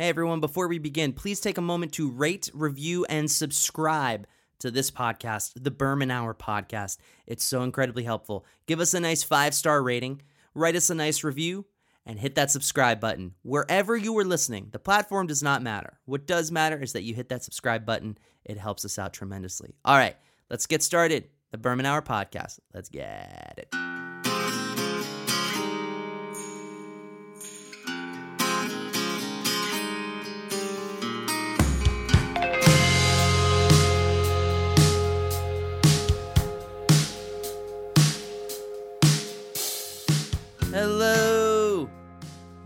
Hey everyone, before we begin, please take a moment to rate, review, and subscribe to this podcast, the Berman Hour podcast. It's so incredibly helpful. Give us a nice five star rating, write us a nice review, and hit that subscribe button wherever you are listening. The platform does not matter. What does matter is that you hit that subscribe button, it helps us out tremendously. All right, let's get started. The Berman Hour podcast. Let's get it.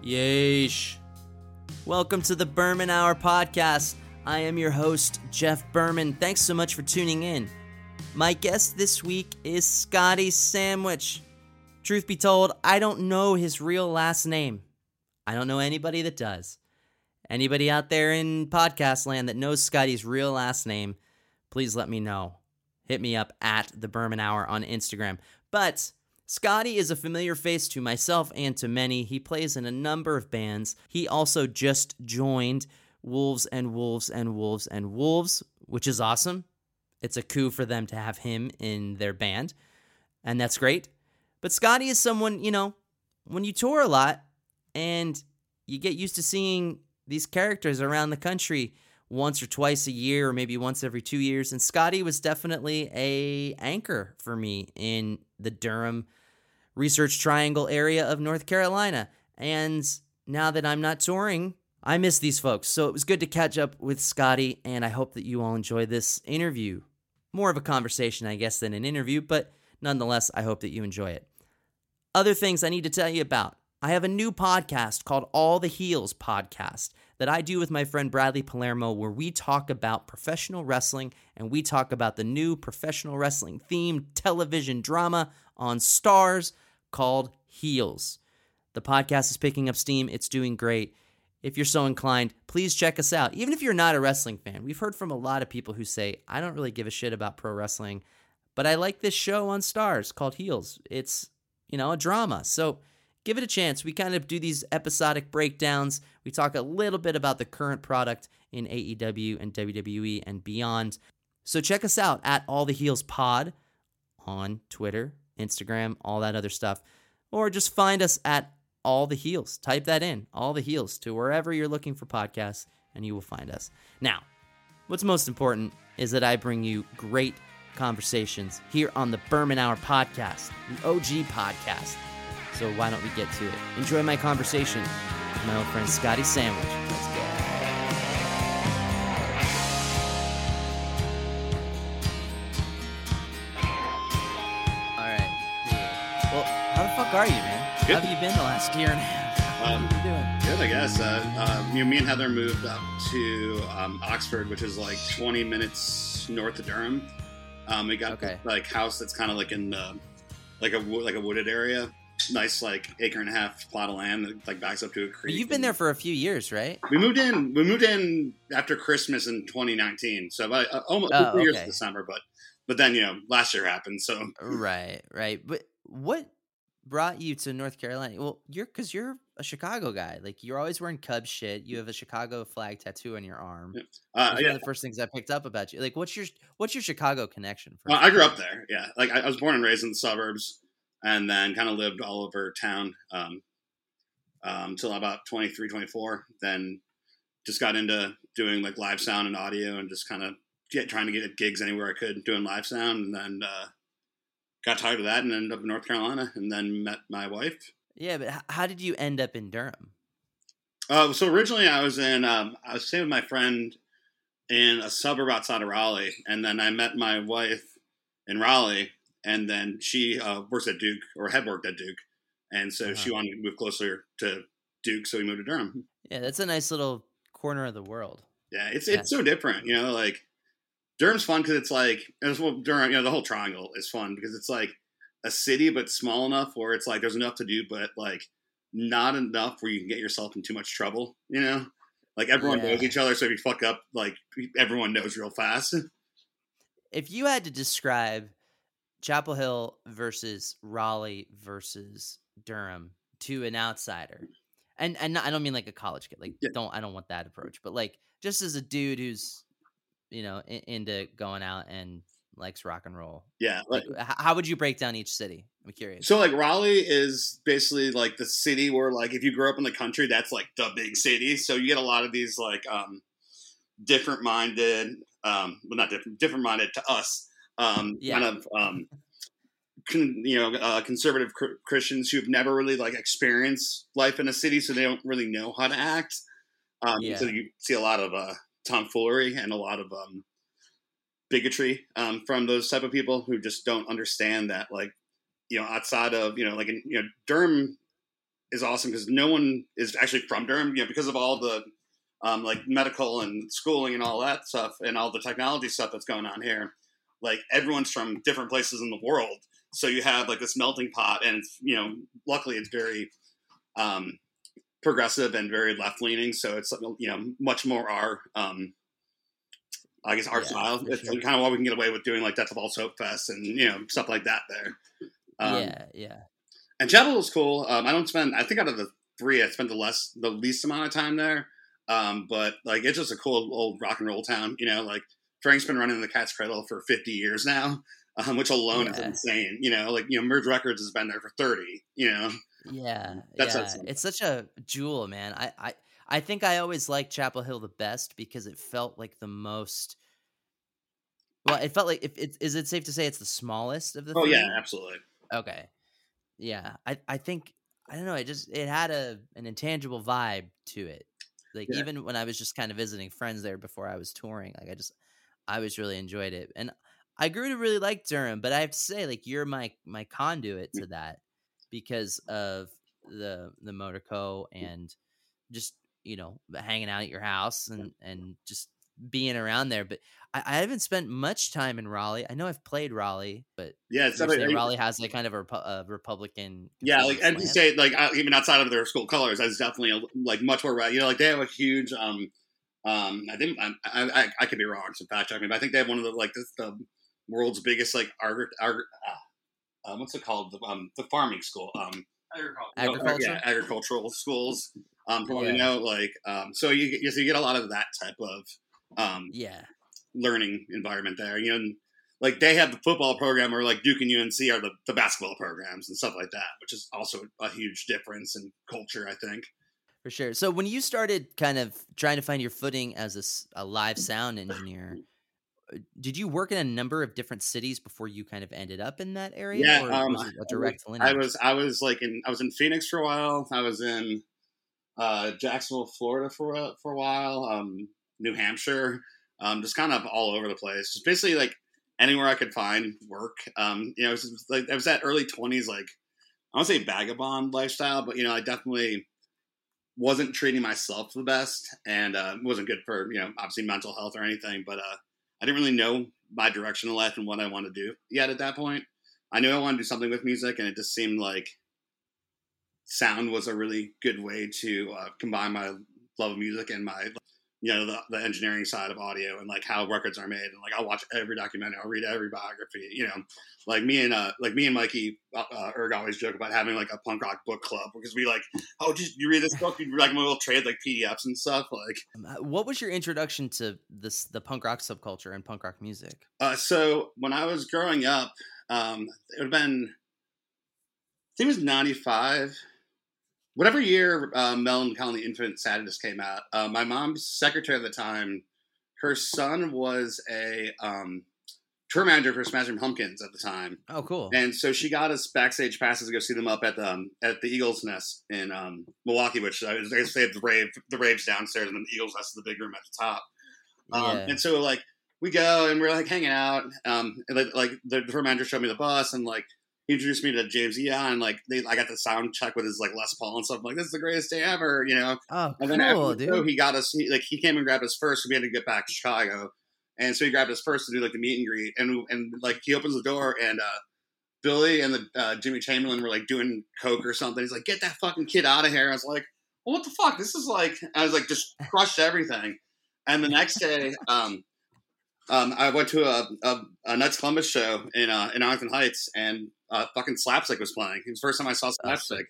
Yeesh. Welcome to the Berman Hour podcast. I am your host, Jeff Berman. Thanks so much for tuning in. My guest this week is Scotty Sandwich. Truth be told, I don't know his real last name. I don't know anybody that does. Anybody out there in podcast land that knows Scotty's real last name, please let me know. Hit me up at the Berman Hour on Instagram. But Scotty is a familiar face to myself and to many. He plays in a number of bands. He also just joined Wolves and Wolves and Wolves and Wolves, which is awesome. It's a coup for them to have him in their band, and that's great. But Scotty is someone, you know, when you tour a lot and you get used to seeing these characters around the country once or twice a year or maybe once every 2 years and Scotty was definitely a anchor for me in the Durham Research Triangle area of North Carolina. And now that I'm not touring, I miss these folks. So it was good to catch up with Scotty, and I hope that you all enjoy this interview. More of a conversation, I guess, than an interview, but nonetheless, I hope that you enjoy it. Other things I need to tell you about. I have a new podcast called All the Heels Podcast that I do with my friend Bradley Palermo, where we talk about professional wrestling and we talk about the new professional wrestling themed television drama on Starz called Heels. The podcast is picking up steam, it's doing great. If you're so inclined, please check us out. Even if you're not a wrestling fan, we've heard from a lot of people who say, I don't really give a shit about pro wrestling, but I like this show on Starz called Heels. It's, you know, a drama. So, give it a chance. We kind of do these episodic breakdowns. We talk a little bit about the current product in AEW and WWE and beyond. So check us out at All the Heels Pod on Twitter, Instagram, all that other stuff. Or just find us at All the Heels. Type that in, All the Heels, to wherever you're looking for podcasts, and you will find us. Now, what's most important is that I bring you great conversations here on the Berman Hour podcast, the OG podcast. So why don't we get to it? Enjoy my conversation with my old friend Scotty Sandwich. Well, how the fuck are you, man? Good. How have you been the last year and a half? Um, have you doing? Good, I guess. Uh, uh, you know, me and Heather moved up to um, Oxford, which is like 20 minutes north of Durham. Um, we got Okay. this, like house that's kind of like in the, like a like a wooded area. Nice like acre and a half plot of land that like backs up to a creek. you've been there for a few years, right? We moved in. We moved in after Christmas in 2019, so about uh, almost Oh, years okay. this summer. But but then you know last year happened, so Right, right. But what brought you to North Carolina? Well, you're because you're a Chicago guy. Like you're always wearing Cubs shit. You have a Chicago flag tattoo on your arm. Yeah. Uh, one of the first things I picked up about you. Like, what's your what's your Chicago connection? Well, I grew up there. Yeah, like I, I was born and raised in the suburbs, and then kind of lived all over town um, um, till about 23, 24. Then just got into doing like live sound and audio, and just kind of get trying to get gigs anywhere I could doing live sound, and then uh, got tired of that and ended up in North Carolina, and then met my wife. Yeah, but how did you end up in Durham? Uh, so originally, I was in. Um, I was staying with my friend in a suburb outside of Raleigh, and then I met my wife in Raleigh, and then she uh, works at Duke or had worked at Duke, and so she Uh-huh. wanted to move closer to Duke, so we moved to Durham. Yeah, that's a nice little corner of the world. Yeah, it's Yeah. it's so different, you know. Like Durham's fun because it's like as well. Durham, you know, the whole triangle is fun because it's like a city, but small enough where it's like there's enough to do, but like not enough where you can get yourself in too much trouble. You know, like everyone knows each other, so if you fuck up, like everyone knows real fast. If you had to describe Chapel Hill versus Raleigh versus Durham to an outsider, and and I don't mean like a college kid. Like Yeah. don't I don't want that approach, but like just as a dude who's you know in, into going out and likes rock and roll. Yeah, like Like, how would you break down each city? I'm curious. So like Raleigh is basically like the city where like if you grew up in the country, that's like the big city. So you get a lot of these like um different minded, um well not different different minded to us, um Yeah. kind of um con, you know uh, conservative cr- Christians who've never really like experienced life in a city, so they don't really know how to act. Um, Yeah. So you see a lot of uh, tomfoolery and a lot of um, bigotry um, from those type of people who just don't understand that like you know outside of you know like in, you know Durham is awesome because no one is actually from Durham you know because of all the um, like medical and schooling and all that stuff and all the technology stuff that's going on here like everyone's from different places in the world. So you have like this melting pot and it's you know luckily it's very um, progressive and very left leaning so it's you know much more our um, I guess our Yeah, style. It's sure. kind of why we can get away with doing like Death to False Hope Fest and you know stuff like that there. Um, yeah, yeah. And Chapel is cool. Um, I don't spend. I think out of the three, I spent the less, the least amount of time there. Um, but like, it's just a cool old rock and roll town. You know, like Frank's been running the Cat's Cradle for 50 years now, um, which alone is insane. You know, like you know, Merge Records has been there for 30. You know, Yeah, That's yeah. It's such a jewel, man. I, I, I think I always liked Chapel Hill the best because it felt like the most. Well, it felt like if it is it safe to say it's the smallest of the. oh three? yeah, absolutely. Okay. Yeah, I, I think I don't know. It just it had a an intangible vibe to it. Like Yeah. even when I was just kind of visiting friends there before I was touring, like I just I was really enjoyed it, and I grew to really like Durham. But I have to say, like you're my my conduit Mm. to that because of the the Motorco and just you know hanging out at your house and and just being around there. But I, I haven't spent much time in Raleigh. I know I've played Raleigh, but Yeah, it's Raleigh has like kind of a, a Republican. Yeah, like slant. State, like even outside of their school colors, that's definitely a, like much more. You know, like they have a huge. um um I think I I, I could be wrong, so fact check me, but I think they have one of the like the, the world's biggest like agri- agri- uh, um, what's it called the um the farming school um Agriculture? yeah, agricultural schools um from what I know like um so you get- so you get a lot of that type of um Yeah, learning environment there. You know, and, like they have the football program, or like Duke and UNC are the, the basketball programs and stuff like that, which is also a huge difference in culture. I think. for sure. So when you started kind of trying to find your footing as a live sound engineer, did you work in a number of different cities before you kind of ended up in that area? Yeah, or um, was it a direct I lineage? was I was like in I was in Phoenix for a while. I was in uh, Jacksonville, Florida for a, for a while. Um, New Hampshire, um, just kind of all over the place. Just basically like anywhere I could find work. Um, you know, it was just, like I was that early twenties, like I don't say vagabond lifestyle, but you know, I definitely wasn't treating myself the best, and uh, wasn't good for you know obviously mental health or anything. But uh, I didn't really know my direction in life and what I wanted to do yet at that point. I knew I wanted to do something with music, and it just seemed like sound was a really good way to uh, combine my love of music and my you know the, the engineering side of audio and like how records are made. And like I'll watch every documentary. I'll read every biography you know. Like me and uh like me and Mikey uh, uh, Erg always joke about having like a punk rock book club because we like oh just you read this book? You like we'll trade like PDFs and stuff like. Um, uh, What was your introduction to this the punk rock subculture and punk rock music? Uh, so when I was growing up, um, it would have been, I think it was 95. Whatever year uh, Melancholy Infinite Sadness came out, uh, my mom's secretary at the time, her son was a um, tour manager for Smashing Pumpkins at the time. Oh, cool. And so she got us backstage passes to go see them up at the um, at the Eagles Nest in um, Milwaukee, which I they say the rave the raves downstairs and then the Eagles Nest is the big room at the top. Um, yeah. And so like we go and we're like hanging out. Um, and like, like the tour manager showed me the bus and like he introduced me to James Iha and like they I got the sound check with his like Les Paul and stuff. I'm like this is the greatest day ever, you know. oh, And then cool, after the show, dude. he got us. He, like he came and grabbed us first. We had to get back to Chicago, and so he grabbed us first to do like the meet and greet. And and like he opens the door, and uh, Billy and the uh, Jimmy Chamberlin were like doing coke or something. He's like, "Get that fucking kid out of here!" I was like, well, "What the fuck? This is like." I was like, just crushed everything. And the next day, um, um, I went to a, a, a Nuts Columbus show in uh, in Arlington Heights, and uh, fucking Slapstick was playing. It was the first time I saw Slapstick.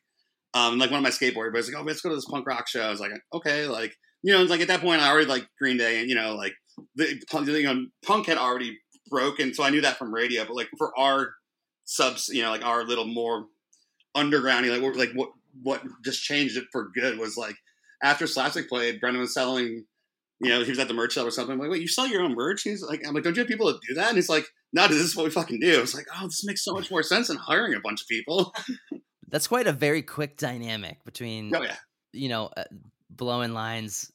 Um, like one of my skateboard boys like, oh, let's go to this punk rock show. I was like, okay, like you know, it's like at that point I already like Green Day, and you know, like the you know, punk had already broken, so I knew that from radio. But like for our subs, you know, like our little more undergroundy, like what, like what what just changed it for good was like after Slapstick played, Brendan was selling. You know, he was at the merch shop or something. I'm like, wait, you sell your own merch? He's like, I'm like, don't you have people that do that? And he's like, no, this is what we fucking do. It's like, oh, this makes so much more sense than hiring a bunch of people. That's quite a very quick dynamic between, oh yeah, you know, uh, blowing lines,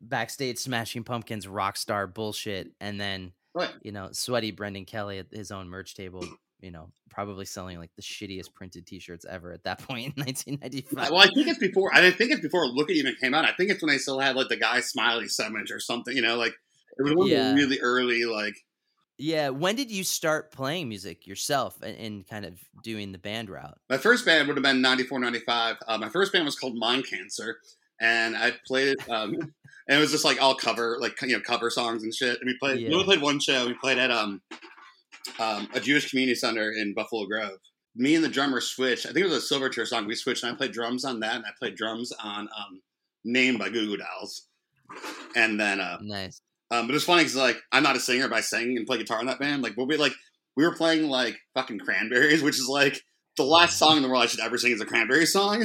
backstage smashing pumpkins, rock star bullshit, and then right. you know, sweaty Brendan Kelly at his own merch table. You know, probably selling like the shittiest printed T-shirts ever at that point in 1995. Well, I think it's before. I think it's before Lookit even came out. I think it's when they still had like the guy Smiley Semage or something. You know, like it was Yeah. really early like. Yeah, when did you start playing music yourself and, and kind of doing the band route? My first band would have been 94, 95. Uh, my first band was called Mind Cancer, and I played it. Um, and it was just like all cover, like you know, cover songs and shit. And we played. We only played one show. We played at um, um, a Jewish community center in Buffalo Grove. Me and the drummer switched. I think it was a Silverchair song. We switched, and I played drums on that, and I played drums on um, "Name" by Goo Goo Dolls. And then, uh, Nice. um, but it's funny because like I'm not a singer, but I sang and play guitar in that band. Like we'll be like we were playing like fucking Cranberries, which is like the last song in the world I should ever sing is a Cranberry song.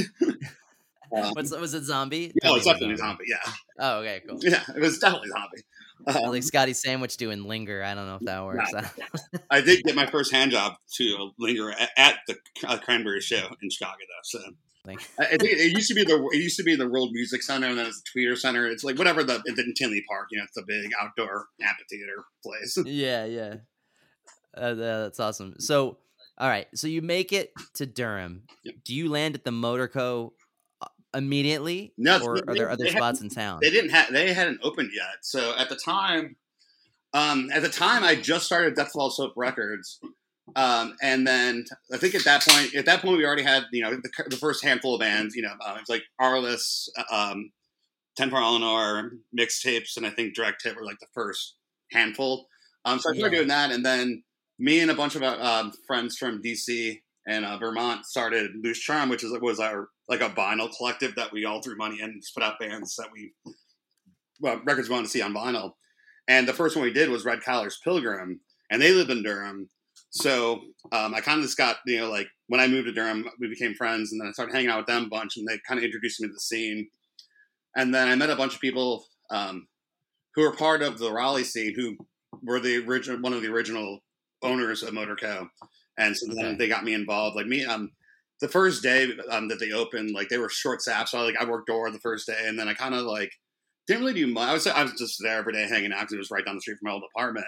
Um, What's was it? Zombie? no, it's definitely about zombie. Yeah, Oh, okay, cool. yeah, it was definitely zombie. Um, like Scotty Sandwich doing "Linger." I don't know if that works. I did get my first hand job to linger at, at the uh, Cranberry show in Chicago, though. So I, I think it used to be the it used to be the World Music Center, and then it's the Tweeter Center. It's like whatever the it's in Tinley Park. You know, it's a big outdoor amphitheater place. yeah, yeah. Uh, that's awesome. So, all right. So you make it to Durham. Yep. Do you land at the Motorco uh, immediately, No, or they- are there other spots in town? They didn't have they hadn't opened yet. So at the time, um, at the time I just started Death to False Hope Records. Um, and then I think at that point, at that point, we already had you know the, the first handful of bands. You know, uh, it's like Arliss, um, Ten for Eleanor, mixtapes, and I think Direct Hit were like the first handful. Um, so I started Yeah. doing that, and then me and a bunch of uh, um, friends from DC and uh, Vermont started Loose Charm, which is was our like a vinyl collective that we all threw money in and just put out bands that we well, records we wanted to see on vinyl. And the first one we did was Red Collar's Pilgrim, and they live in Durham. So um, I kind of just got, you know, like when I moved to Durham, we became friends, and then I started hanging out with them a bunch, and they kind of introduced me to the scene. And then I met a bunch of people um, who were part of the Raleigh scene, who were the original, one of the original owners of Motorco. And so then Okay. they got me involved. Like me, um, the first day um, that they opened, like they were short staffed, so I, like I worked door the first day, and then I kind of like didn't really do much. I was I was just there every day hanging out because it was right down the street from my old apartment.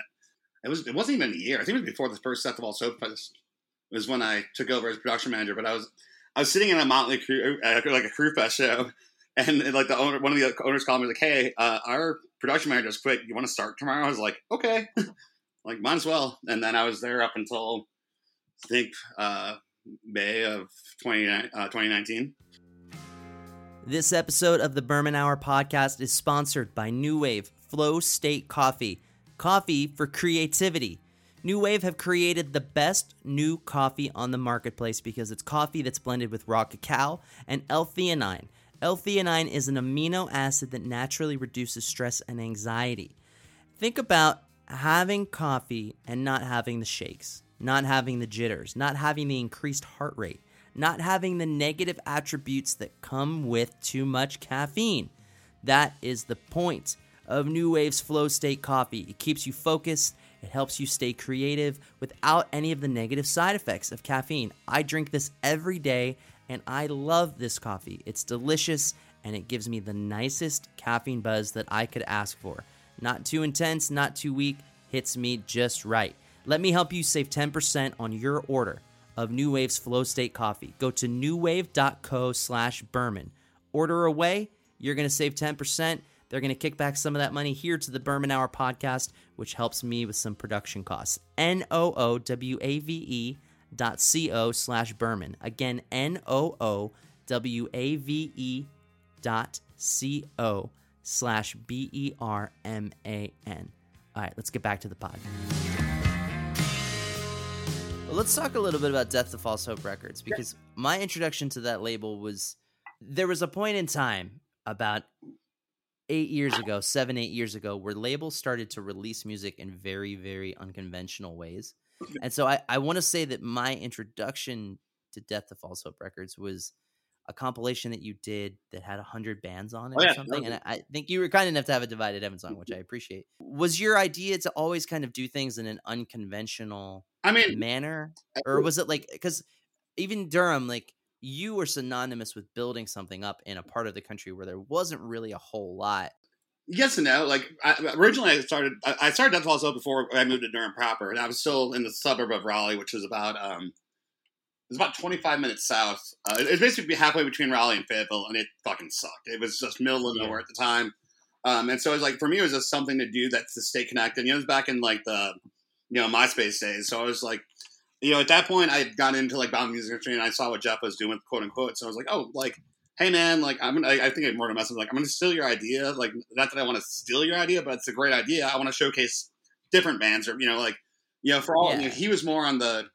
It was it wasn't even a year. I think it was before the first Death to False Hope Fest was when I took over as production manager. But I was I was sitting in a Motley Crue uh, like a Crue Fest show, and, like the owner, one of the owners called me like, "Hey, uh, our production manager just quit. You want to start tomorrow?" I was like, "Okay." like might as well. And then I was there up until I think uh, May of 20, uh, 2019. This episode of the Berman Hour podcast is sponsored by NooWave Flow State Coffee. Coffee for creativity. NooWave have created the best new coffee on the marketplace because it's coffee that's blended with raw cacao and L-theanine. L-theanine is an amino acid that naturally reduces stress and anxiety. Think about having coffee and not having the shakes, not having the jitters, not having the increased heart rate, not having the negative attributes that come with too much caffeine. That is the point of NooWave's Flow State coffee. It keeps you focused, it helps you stay creative without any of the negative side effects of caffeine. I drink this every day and I love this coffee. It's delicious and it gives me the nicest caffeine buzz that I could ask for. Not too intense, not too weak, hits me just right. Let me help you save 10% on your order of NooWave's Flow State coffee. Go to noowave.co slash Berman. Order away, you're going to save 10%. They're going to kick back some of that money here to the Berman Hour podcast, which helps me with some production costs. N O O W A V E dot C O slash Berman. Again, N O O W A V E dot C O slash B E R M A N. All right, let's get back to the pod. Well, let's talk a little bit about Death to False Hope Records because my introduction to that label was there was a point in time about eight years ago, seven, eight years ago, where labels started to release music in very, very unconventional ways. And so I, I want to say that my introduction to Death to False Hope Records was a compilation that you did that had 100 bands on it Oh, or yeah, something. And I I think you were kind enough to have a Divided Heaven song, which I appreciate. Was your idea to always kind of do things in an unconventional I mean, manner? Or was it like, because even Durham, like, you were synonymous with building something up in a part of the country where there wasn't really a whole lot. yes and no. Like I, originally, I started. I started Death Falls before I moved to Durham proper, and I was still in the suburb of Raleigh, which was about um, it was about twenty five minutes south. Uh, it was basically halfway between Raleigh and Fayetteville, and it fucking sucked. It was just middle of nowhere at the time. Um, and so it was like for me, it was just something to do that's to stay connected. You know, it was back in like the you know MySpace days, so I was like. You know, at that point, I had gotten into like bound music industry, and I saw what Jeff was doing with quote unquote. So I was like, "Oh, like hey man, like I'm gonna, I, I think I'm more to message like I'm gonna steal your idea. Like not that I want to steal your idea, but it's a great idea. I want to showcase different bands or you know like you know for all Yeah. you know, he was more on the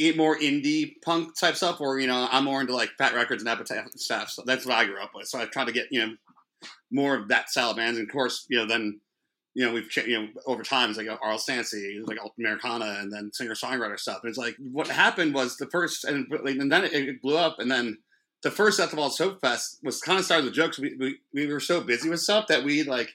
i- more indie punk type stuff, or you know I'm more into like Fat Records and Epitaph stuff. So that's what I grew up with. So I tried to get you know more of that style of bands, and of course you know then. You know, we've you know over time. It's like Arliss Nancy, like Americana, and then singer songwriter stuff. And it's like what happened was the first, and, and then it, it blew up, and then the first False Hope Fest was kind of started with jokes. We, we we were so busy with stuff that we like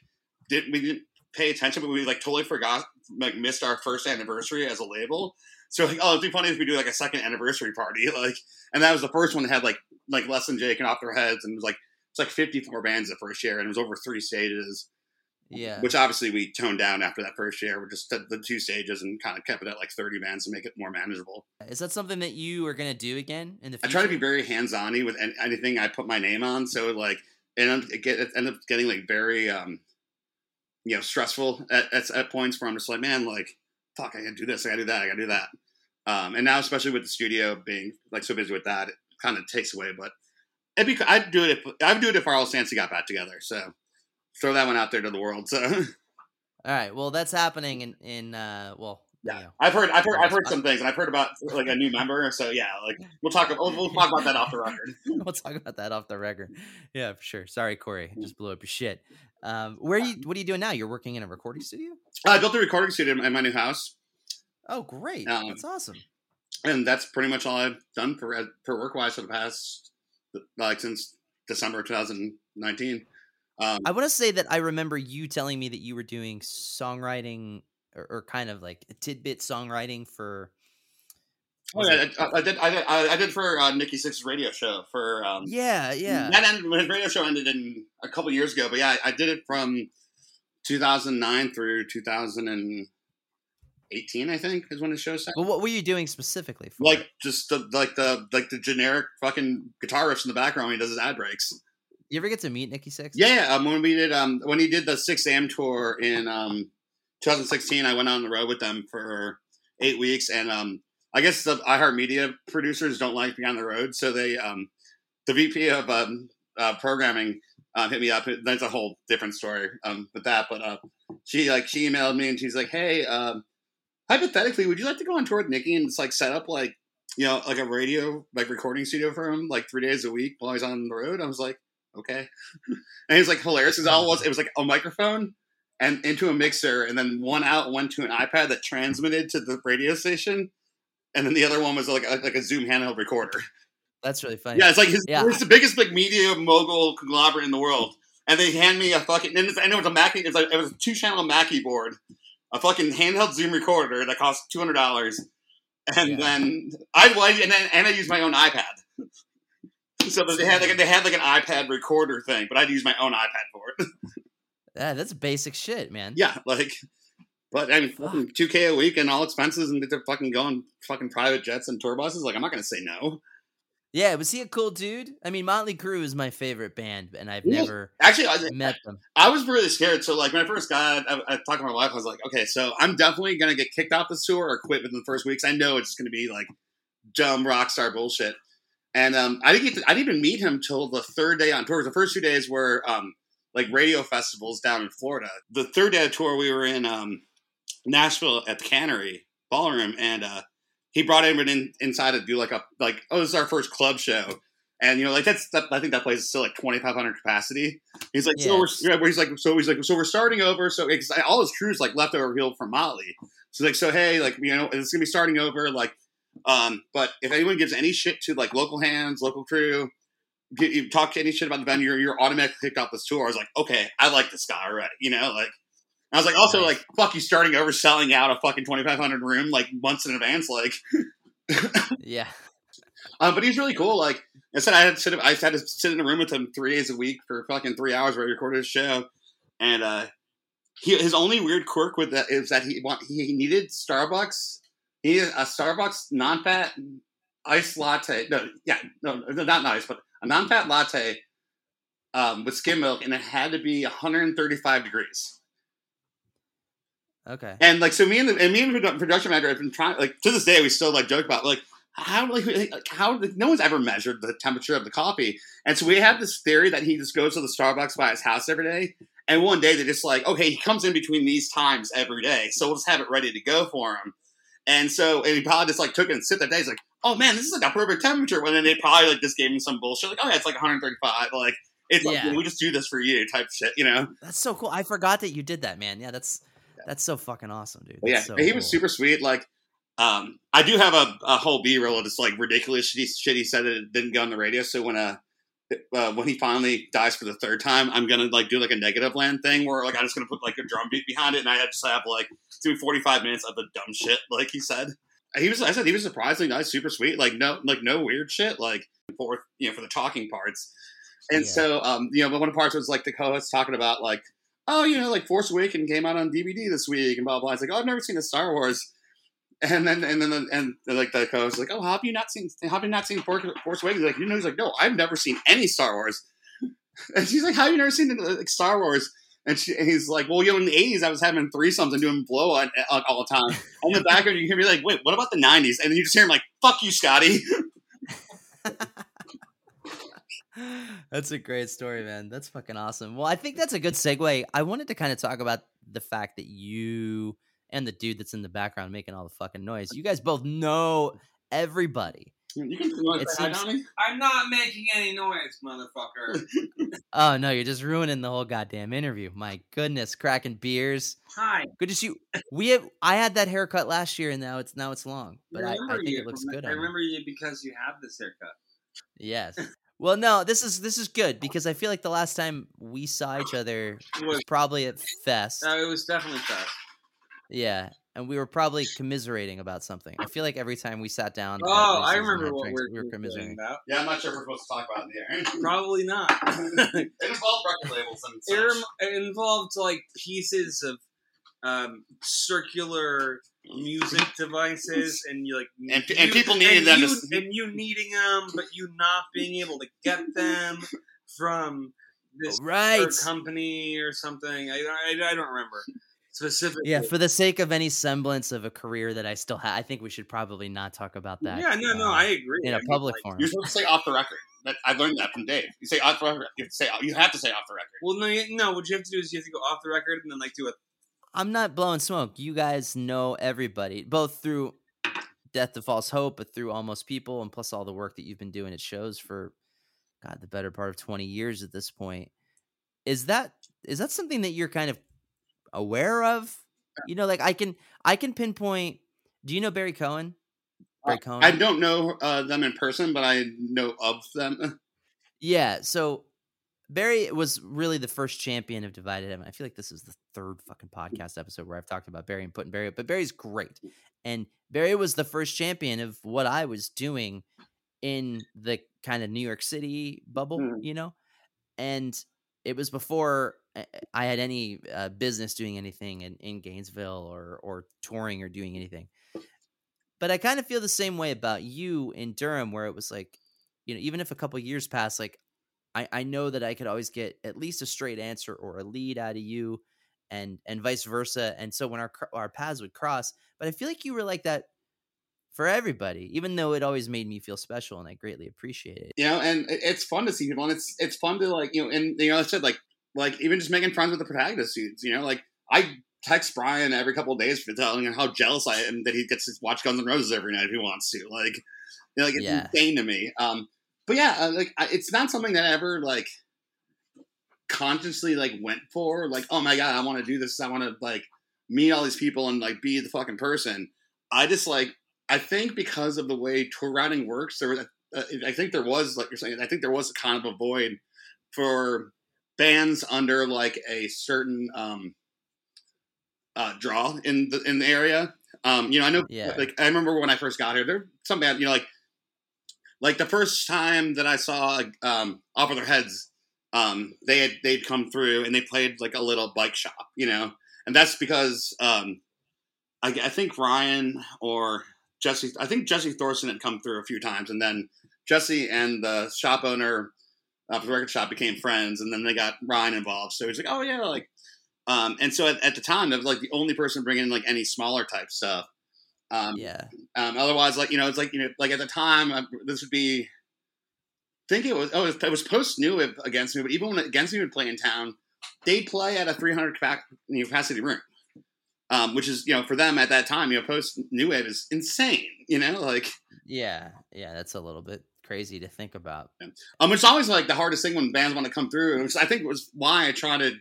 didn't we didn't pay attention, but we like totally forgot like missed our first anniversary as a label. So like, oh, it'd be funny if we do like a second anniversary party, like, and that was the first one that had like like less than Jake and off their heads, and it was like it's like fifty four bands the first year, and it was over three stages, Yeah. which obviously we toned down after that first year. We just did the two stages and kind of kept it at like thirty bands to make it more manageable. Is that something that you are going to do again in the I try to be very hands on with an- anything I put my name on. So like, and it, get, it ended up getting like very, um, you know, stressful at, at, at points where I'm just like, man, like, fuck, I gotta do this, I gotta do that, I gotta do that. Um, and now, especially with the studio being like so busy with that, it kind of takes away. But it'd be, I'd do it if I'd do it if Arliss Nancy got back together. So throw that one out there to the world. So All right. Well, that's happening in in uh well, Yeah. you know. I've heard, I've heard, I've heard some things, and I've heard about like a new member. So yeah, like we'll talk, we'll, we'll talk about that off the record. we'll talk about that off the record. Yeah, for sure. Sorry, Corey. I Just blew up your shit. Um, where are you? What are you doing now? You're working in a recording studio? I built a recording studio in my new house. Oh, great. Um, That's awesome. and that's pretty much all I've done for for work wise for the past like since December 2019. Um, I want to say that I remember you telling me that you were doing songwriting or, or kind of like tidbit songwriting for. oh yeah, I, I did. I did. I did for uh, Nikki Sixx's radio show for. Um, yeah, yeah. That ended. His radio show ended in a couple years ago, but yeah, I, I did it from 2009 through 2018. I think is when the show started. Well, what were you doing specifically for? Like it? just the like the like the generic fucking guitar riffs in the background when he does his ad breaks. you ever get to meet Nikki Sixx? Yeah. Um, when we did um when he did the Sixx:A.M. tour in um 2016, I went on the road with them for eight weeks, and um I guess the iHeartMedia producers don't like being on the road, so they um the VP of um uh, programming um, hit me up. That's a whole different story um with that, but uh she like she emailed me and she's like, hey, um hypothetically, would you like to go on tour with Nikki and just like set up like you know like a radio like recording studio for him like three days a week while he's on the road? I was like, okay. And it's like hilarious because all it was it was like a microphone and into a mixer, and then one out went to an iPad that transmitted to the radio station, and then the other one was like a, like a Zoom handheld recorder. That's really funny. Yeah, it's like his, Yeah. it's the biggest like media mogul conglomerate in the world, and they hand me a fucking and it's, I know it's a Mackie, it's like it was a two channel Mackie board, a fucking handheld Zoom recorder that cost two hundred dollars, and Yeah. then I and then and I used my own iPad. So they had like they had like an iPad recorder thing, but I'd use my own iPad for it. Yeah, that's basic shit, man. Yeah, like, but I mean, two k a week and all expenses, and they're fucking going fucking private jets and tour buses. Like, I'm not gonna say no. Yeah, was he a cool dude? I mean, Motley Crue is my favorite band, and I've never Actually, I, met them. I was really scared. So, like, when I first got, I, I talked to my wife. I was like, okay, so I'm definitely gonna get kicked off the tour or quit within the first weeks. I know it's just gonna be like dumb rock star bullshit. And um, I didn't get, to, I didn't even meet him till the third day on tour. The first two days were um, like radio festivals down in Florida. The third day of tour, we were in um, Nashville at the Cannery Ballroom, and uh, he brought everyone in inside to do like a like oh this is our first club show. And you know, like that's that, I think that place is still like twenty five hundred capacity. He's like, so we're yeah, he's like, so he's like, so we're starting over. So all his crew's like left over heel from Molly. So like, so hey, like you know, it's gonna be starting over. Like, um, but if anyone gives any shit to like local hands, local crew, get, you talk any shit about the venue, you're, you're automatically kicked off this tour. I was like, okay, I like this guy already. You know, like I was like, also Nice. like, fuck you, starting over, selling out a fucking twenty five hundred room like months in advance, like. Yeah. Um, but he's really cool. Like I said, I had to sit. I had to sit in a room with him three days a week for fucking three hours where he recorded his show. And uh, he, his only weird quirk with that is that he want he needed Starbucks. He needed a Starbucks non-fat iced latte. No, yeah, no, not nice, but a non-fat latte um, with skim milk, and it had to be 135 degrees. Okay. And like, so me and the and me and the production manager have been trying. Like to this day, we still like joke about like how like like, how like, no one's ever measured the temperature of the coffee. And so we have this theory that he just goes to the Starbucks by his house every day. And one day they're just like, okay, he comes in between these times every day, so we'll just have it ready to go for him. And so, and he probably just like took it and sit that day. He's like, oh man, this is like a perfect temperature. When then they probably like just gave him some bullshit, like, oh yeah, it's like 135. Like, it's like, we just do this for you type shit, you know? That's so cool. I forgot that you did that, man. Yeah, that's that's so fucking awesome, dude. But yeah, That's so he was super sweet. Like, um, I do have a, a whole B roll of just like ridiculous shit he, shit he said that it didn't go on the radio. So when uh, uh, when he finally dies for the third time, I'm gonna like do like a negative land thing where like I'm just gonna put like a drum beat behind it, and I just have like it's 45 minutes of the dumb shit like he said. He was, I said, he was surprisingly nice, super sweet. Like no, like no weird shit. Like for you know for the talking parts. And Yeah. so, um, you know, but one of the parts was like the co-host talking about like oh, you know, like Force Awakens came out on DVD this week, and blah blah. It's like, oh, I've never seen a Star Wars. And then and then and, like the co was like, oh, how have you not seen? How have you not seen Force, Force Awakens? Like, you know, he's like, no, I've never seen any Star Wars. And she's like, how have you never seen like Star Wars? And, she, and he's like, well, you know, in the '80s, I was having threesomes and doing blow on, on all the time. On the background, you hear me like, wait, what about the '90s? And then you just hear him like, fuck you, Scotty. that's a great story, man. That's fucking awesome. Well, I think that's a good segue. I wanted to kind of talk about the fact that you and the dude that's in the background making all the fucking noise. You guys both know everybody. You can It to say hi, seems- I'm not making any noise, motherfucker. Oh no, you're just ruining the whole goddamn interview. My goodness, cracking beers. Hi. Good to see you. We have. I had that haircut last year, and now it's now it's long, but I, I think you it looks good. I on you. remember you because you have this haircut. Yes. Well, no, this is this is good because I feel like the last time we saw each other was was, probably at Fest. No, it was definitely Fest. Yeah, and we were probably commiserating about something. I feel like every time we sat down. Oh, I remember what drinks, we're, we were we're commiserating. about. Yeah, I'm not sure if we're supposed to talk about it in the air. Probably not. it involved record labels and it, rem- it involved like pieces of um, circular music devices, and you like And- you- and people needed and them you, to- and you needing them, but you not being able to get them from this Right. company or something. I, I, I don't remember specifically. Yeah, for the sake of any semblance of a career that I still have, I think we should probably not talk about that. yeah, no, no, uh, I agree. in I a mean, public like, forum. You're supposed to say off the record. That, I learned that from Dave. You say off the record. You have to say you have to say off the record. Well, no, you- no. What you have to do is you have to go off the record and then like do a I'm not blowing smoke. You guys know everybody, both through Death to False Hope, but through Almost People, and plus all the work that you've been doing at shows for, God, the better part of 20 years at this point. Is that is that something that you're kind of aware of? You know, like I can I can pinpoint. Do you know Barry Cohen? Barry Cohen. I don't know uh, them in person, but I know of them. Yeah, so Barry was really the first champion of Divided Heaven. I feel like this is the third fucking podcast episode where I've talked about Barry and putting Barry up, but Barry's great. And Barry was the first champion of what I was doing in the kind of New York City bubble, Mhm. you know? And it was before I- I had any uh, business doing anything in, in Gainesville or or touring or doing anything. But I kind of feel the same way about you in Durham, where it was like, you know, even if a couple years pass, like I, I know that I could always get at least a straight answer or a lead out of you, and and vice versa. And so when our our paths would cross, but I feel like you were like that for everybody, even though it always made me feel special, and I greatly appreciate it. You know, and it's fun to see people, and it's it's fun to like you know, and you know, I said like like even just making friends with the protagonist dudes. You know, like I text Brian every couple of days for telling him how jealous I am that he gets to watch Guns N' Roses every night if he wants to. Like, you know, like it's Yeah. insane to me. Um, but yeah, uh, like I, it's not something that I ever like consciously like went for. Like, oh my god, I want to do this. I want to like meet all these people and like be the fucking person. I just like I think because of the way tour routing works, there was uh, I think there was like you're saying I think there was kind of a void for bands under like a certain um uh draw in the in the area. Um, you know, I know Yeah. like I remember when I first got here, there some band, you know, like like the first time that I saw um Off With Their Heads, um, they had they'd come through and they played like a little bike shop, you know, and that's because um, I, I think Ryan or Jesse, I think Jesse Thorson had come through a few times, and then Jesse and the shop owner of the record shop became friends, and then they got Ryan involved. So he's like, oh yeah, like, um, and so at, at the time, it was like the only person bringing in like any smaller type stuff. Um, yeah. um, otherwise, like you know, it's like you know, like at the time, uh, this would be. I think it was. Oh, it was, post New Wave against me, but even when against me would play in town, they'd play at a 300 capac- you know, capacity room, um, which is you know for them at that time, you know, post New Wave is insane. You know, like Yeah. Yeah. That's a little bit crazy to think about. um, it's always like the hardest thing when bands want to come through. Which I think was why I try to.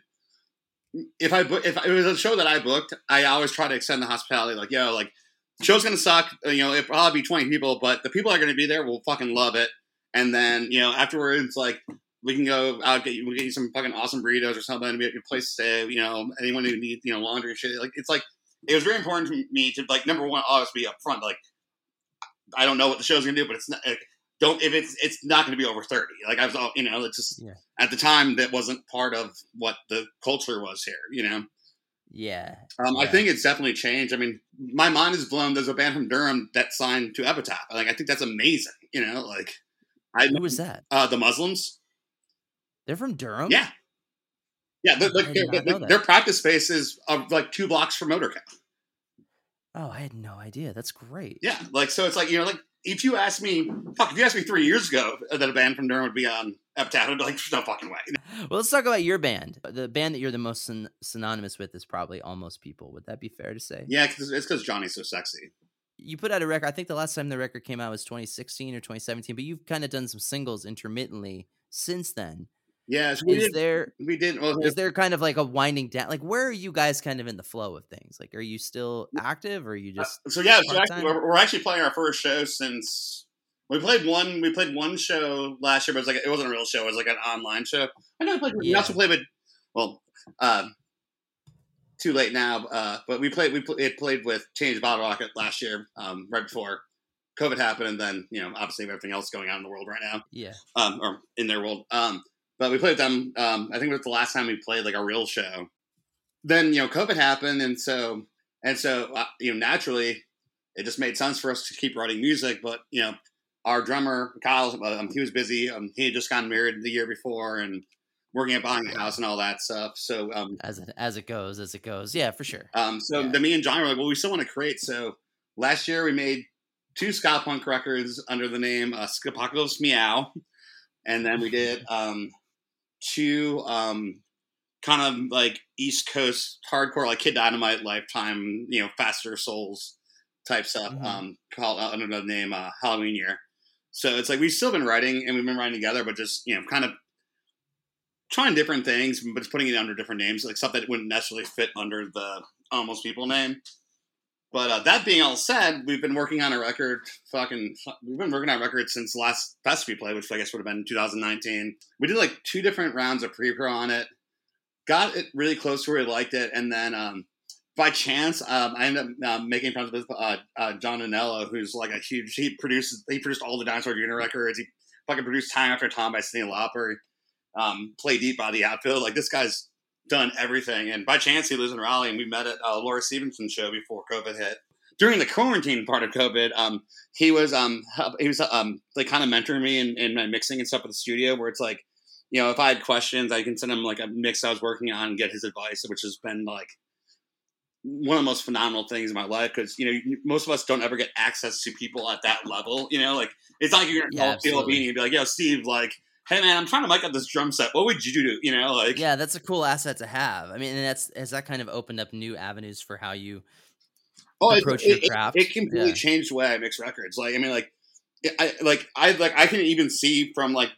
If I if it was a show that I booked, I always try to extend the hospitality. Like, yo, like show's gonna suck. uh, You know, it'll probably be twenty people, but the people that are gonna be there will fucking love it. And then you know afterwards, like we can go out get you, we'll get you some fucking awesome burritos or something. Be at your place to stay. You know, anyone who needs you know laundry and shit. Like it's like it was very important to me to like number one always be upfront. Like I don't know what the show's gonna do, but it's not. Like, don't if it's it's not going to be over 30 like i was all you know it's just Yeah. at the time that wasn't part of what the culture was here you know Yeah. um, i think it's definitely changed i mean my mind is blown there's a band from durham that signed to epitaph like i think that's amazing you know like i Who was that? uh the muslims They're from Durham. yeah yeah the, the, I did not the- know their practice space is like two blocks from motorco Oh, I had no idea. That's great. yeah like so it's like you know like if you asked me fuck if you asked me three years ago that a band from durham would be on epitaph i'd be like there's no fucking way Well, let's talk about your band. The band that you're the most syn- synonymous with is probably Almost People. Would that be fair to say? yeah cause it's because johnny's so sexy You put out a record. I think the last time the record came out was 2016 or 2017, but you've kind of done some singles intermittently since then. Yeah, so we Is did. there We did. Well, is there kind of like a winding down? Like, where are you guys kind of in the flow of things? Like, are you still active, or are you uh, just so yeah, so actually, we're, we're actually playing our first show since we played one. We played one show last year, but it was like it wasn't a real show. It was like an online show. I know we played. We also played with. Well, uh, too late now. Uh, but we played. We pl- it played with Teenage Bottlerocket last year, um, right before COVID happened, and then you know obviously everything else going on in the world right now. yeah? um, or in their world. Um, but we played with them. Um, I think it was the last time we played like a real show. Then you know COVID happened, and so and so uh, you know naturally it just made sense for us to keep writing music. But you know our drummer Kyle, um, he was busy. Um, he had just gotten married the year before and working at buying a house and all that stuff. So um, As it as it goes, as it goes. Yeah, for sure. um, so Yeah. then me and John were like, well, we still want to create. So last year we made two ska punk records under the name uh, Skapocalypse Meow, and then we did um, two um, kind of like East Coast hardcore, like Kid Dynamite, Lifetime, you know, Faster Souls type stuff, Mhm. um, called uh, under the name uh, Halloween Year. So it's like we've still been writing and we've been writing together, but just you know, kind of trying different things, but just putting it under different names, like stuff that wouldn't necessarily fit under the Almost People name. But uh, that being all said, we've been working on a record. Fucking, we've been working on a record since the last fest we played, which I guess would have been 2019. We did like two different rounds of pre-pro on it. Got it really close to where we liked it, and then um, by chance, um, I ended up um, making friends with uh, uh, John Agnello, who's like a huge. He produces. He produced all the Dinosaur Jr. records. He fucking produced Time After Time by Cyndi Lauper. Um, Play Deep by the Outfield. Like this guy's done everything. And by chance, he lives in Raleigh, and we met at uh, Laura Stevenson's show before COVID hit. During the quarantine part of COVID, um, he was um, he was um, like kind of mentoring me in, in my mixing and stuff at the studio, where it's like, you know, if I had questions, I can send him like a mix I was working on and get his advice, which has been like one of the most phenomenal things in my life because you know most of us don't ever get access to people at that level. You know, like it's not like you're gonna Yeah, call absolutely. And be like, "Yo, Steve, like hey man, I'm trying to mic up this drum set. What would you do? You know, like Yeah, that's a cool asset to have. I mean, and that's has that kind of opened up new avenues for how you oh, it, approach it, your it- craft. It, completely Yeah. changed the way I mix records. Like I mean, like I like I like I can even see from like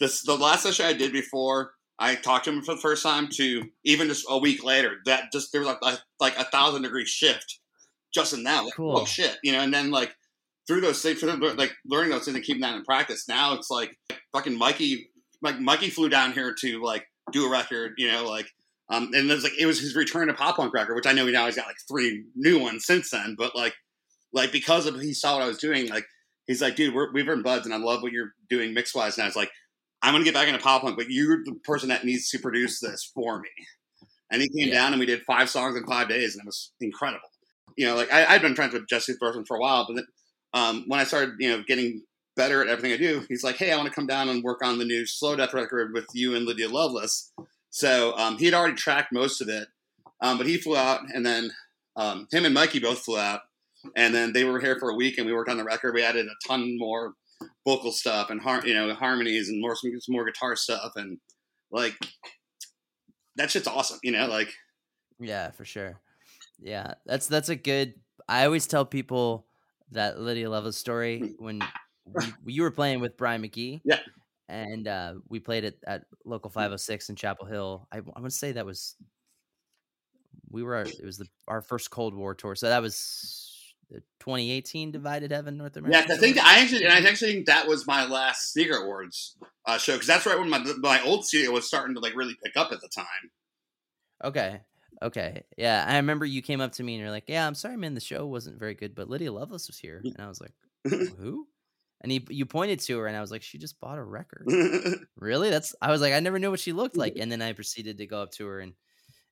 this the last session I did before I talked to him for the first time to even just a week later that just there was like a, like a thousand degree shift just in that. Like, Cool. Oh shit, you know, and then like through those things, through like learning those things and keeping that in practice. Now it's like fucking Mikey, like Mikey flew down here to like do a record, you know, like. Um, and it was like it was his return to pop punk record, which I know he now he's got like three new ones since then. But like, like because of he saw what I was doing, like he's like, dude, we're, we've been buds, and I love what you're doing mix wise. And I was like, I'm gonna get back into pop punk, but you're the person that needs to produce this for me. And he came Yeah. down, and we did five songs in five days, and it was incredible. You know, like I, I'd been friends with Jesse Thorson for a while, but then, um, when I started, you know, getting better at everything I do, he's like, hey, I want to come down and work on the new Slow Death record with you and Lydia Loveless. So um, he had already tracked most of it, um, but he flew out, and then um, him and Mikey both flew out, and then they were here for a week, and we worked on the record. We added a ton more vocal stuff and har- you know harmonies and more some more guitar stuff, and like that shit's awesome. You know, like Yeah, for sure. Yeah, that's that's a good. I always tell people that Lydia Loveless story when we, you were playing with Brian McGee. Yeah. and uh, we played it at local 506 in Chapel Hill. I, I would say that was we were it was the our first Cold War tour, so that was the 2018 Divided Heaven North America. yeah, I think I actually and I actually think that was my last Sneaker Awards uh, show because that's right when my my old studio was starting to like really pick up at the time. Okay. Okay. Yeah. I remember you came up to me and you're like, Yeah, I'm sorry, man, the show wasn't very good, but Lydia Loveless was here. And I was like, Who? And he, you pointed to her and I was like, She just bought a record. really? That's I was like, I never knew what she looked like. And then I proceeded to go up to her and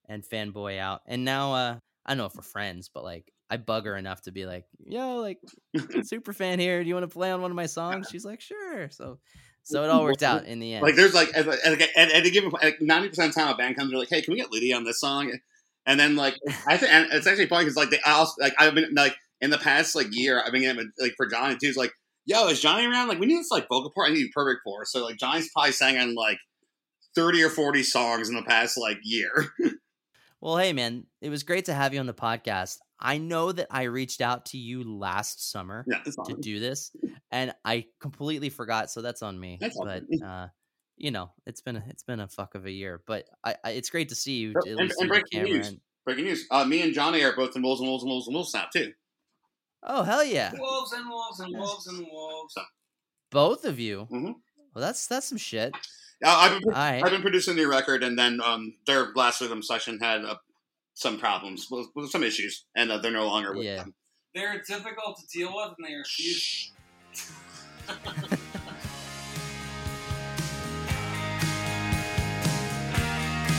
and fanboy out. And now uh I don't know if we're friends, but like I bug her enough to be like, yo, like super fan here. Do you want to play on one of my songs? She's like, sure. So so it all worked out in the end. Like there's like at, at, at, at a given like ninety percent of the time a band comes they're like, hey, can we get Lydia on this song? And then like I think it's actually funny because like they I also like I've been like in the past like year I've been getting like for Johnny too. It's like, yo, is Johnny around? Like we need this like vocal part. I need perfect for. So like Johnny's probably sang on like thirty or forty songs in the past like year. Well, hey, man, it was great to have you on the podcast. I know that I reached out to you last summer yeah, to do this, and I completely forgot, so that's on me. That's all but uh, you know, it's been a, it's been a fuck of a year, but I, I it's great to see you at and- least and breaking news. And, Breaking news. Uh, me and Johnny are both in Wolves and Wolves and Wolves and Wolves now too. oh hell yeah, Wolves and wolves and wolves and wolves. both of you. Mhm. Well, that's that's some shit. Uh, I've been All right. I've been producing the record, and then um, their last rhythm session had uh, some problems, with, with some issues, and uh, they're no longer with Yeah. them. They're difficult to deal with, and they refuse.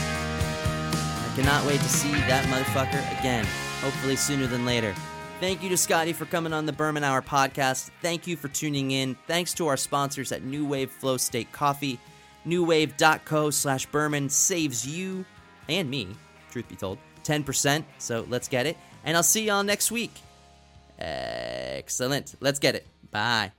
I cannot wait to see that motherfucker again. Hopefully sooner than later. Thank you to Scotty for coming on the Berman Hour podcast. Thank you for tuning in. Thanks to our sponsors at NooWave Flow State Coffee. noowave.co slash Berman saves you and me, truth be told, 10%. So let's get it. And I'll see y'all next week. Excellent. Let's get it. Bye.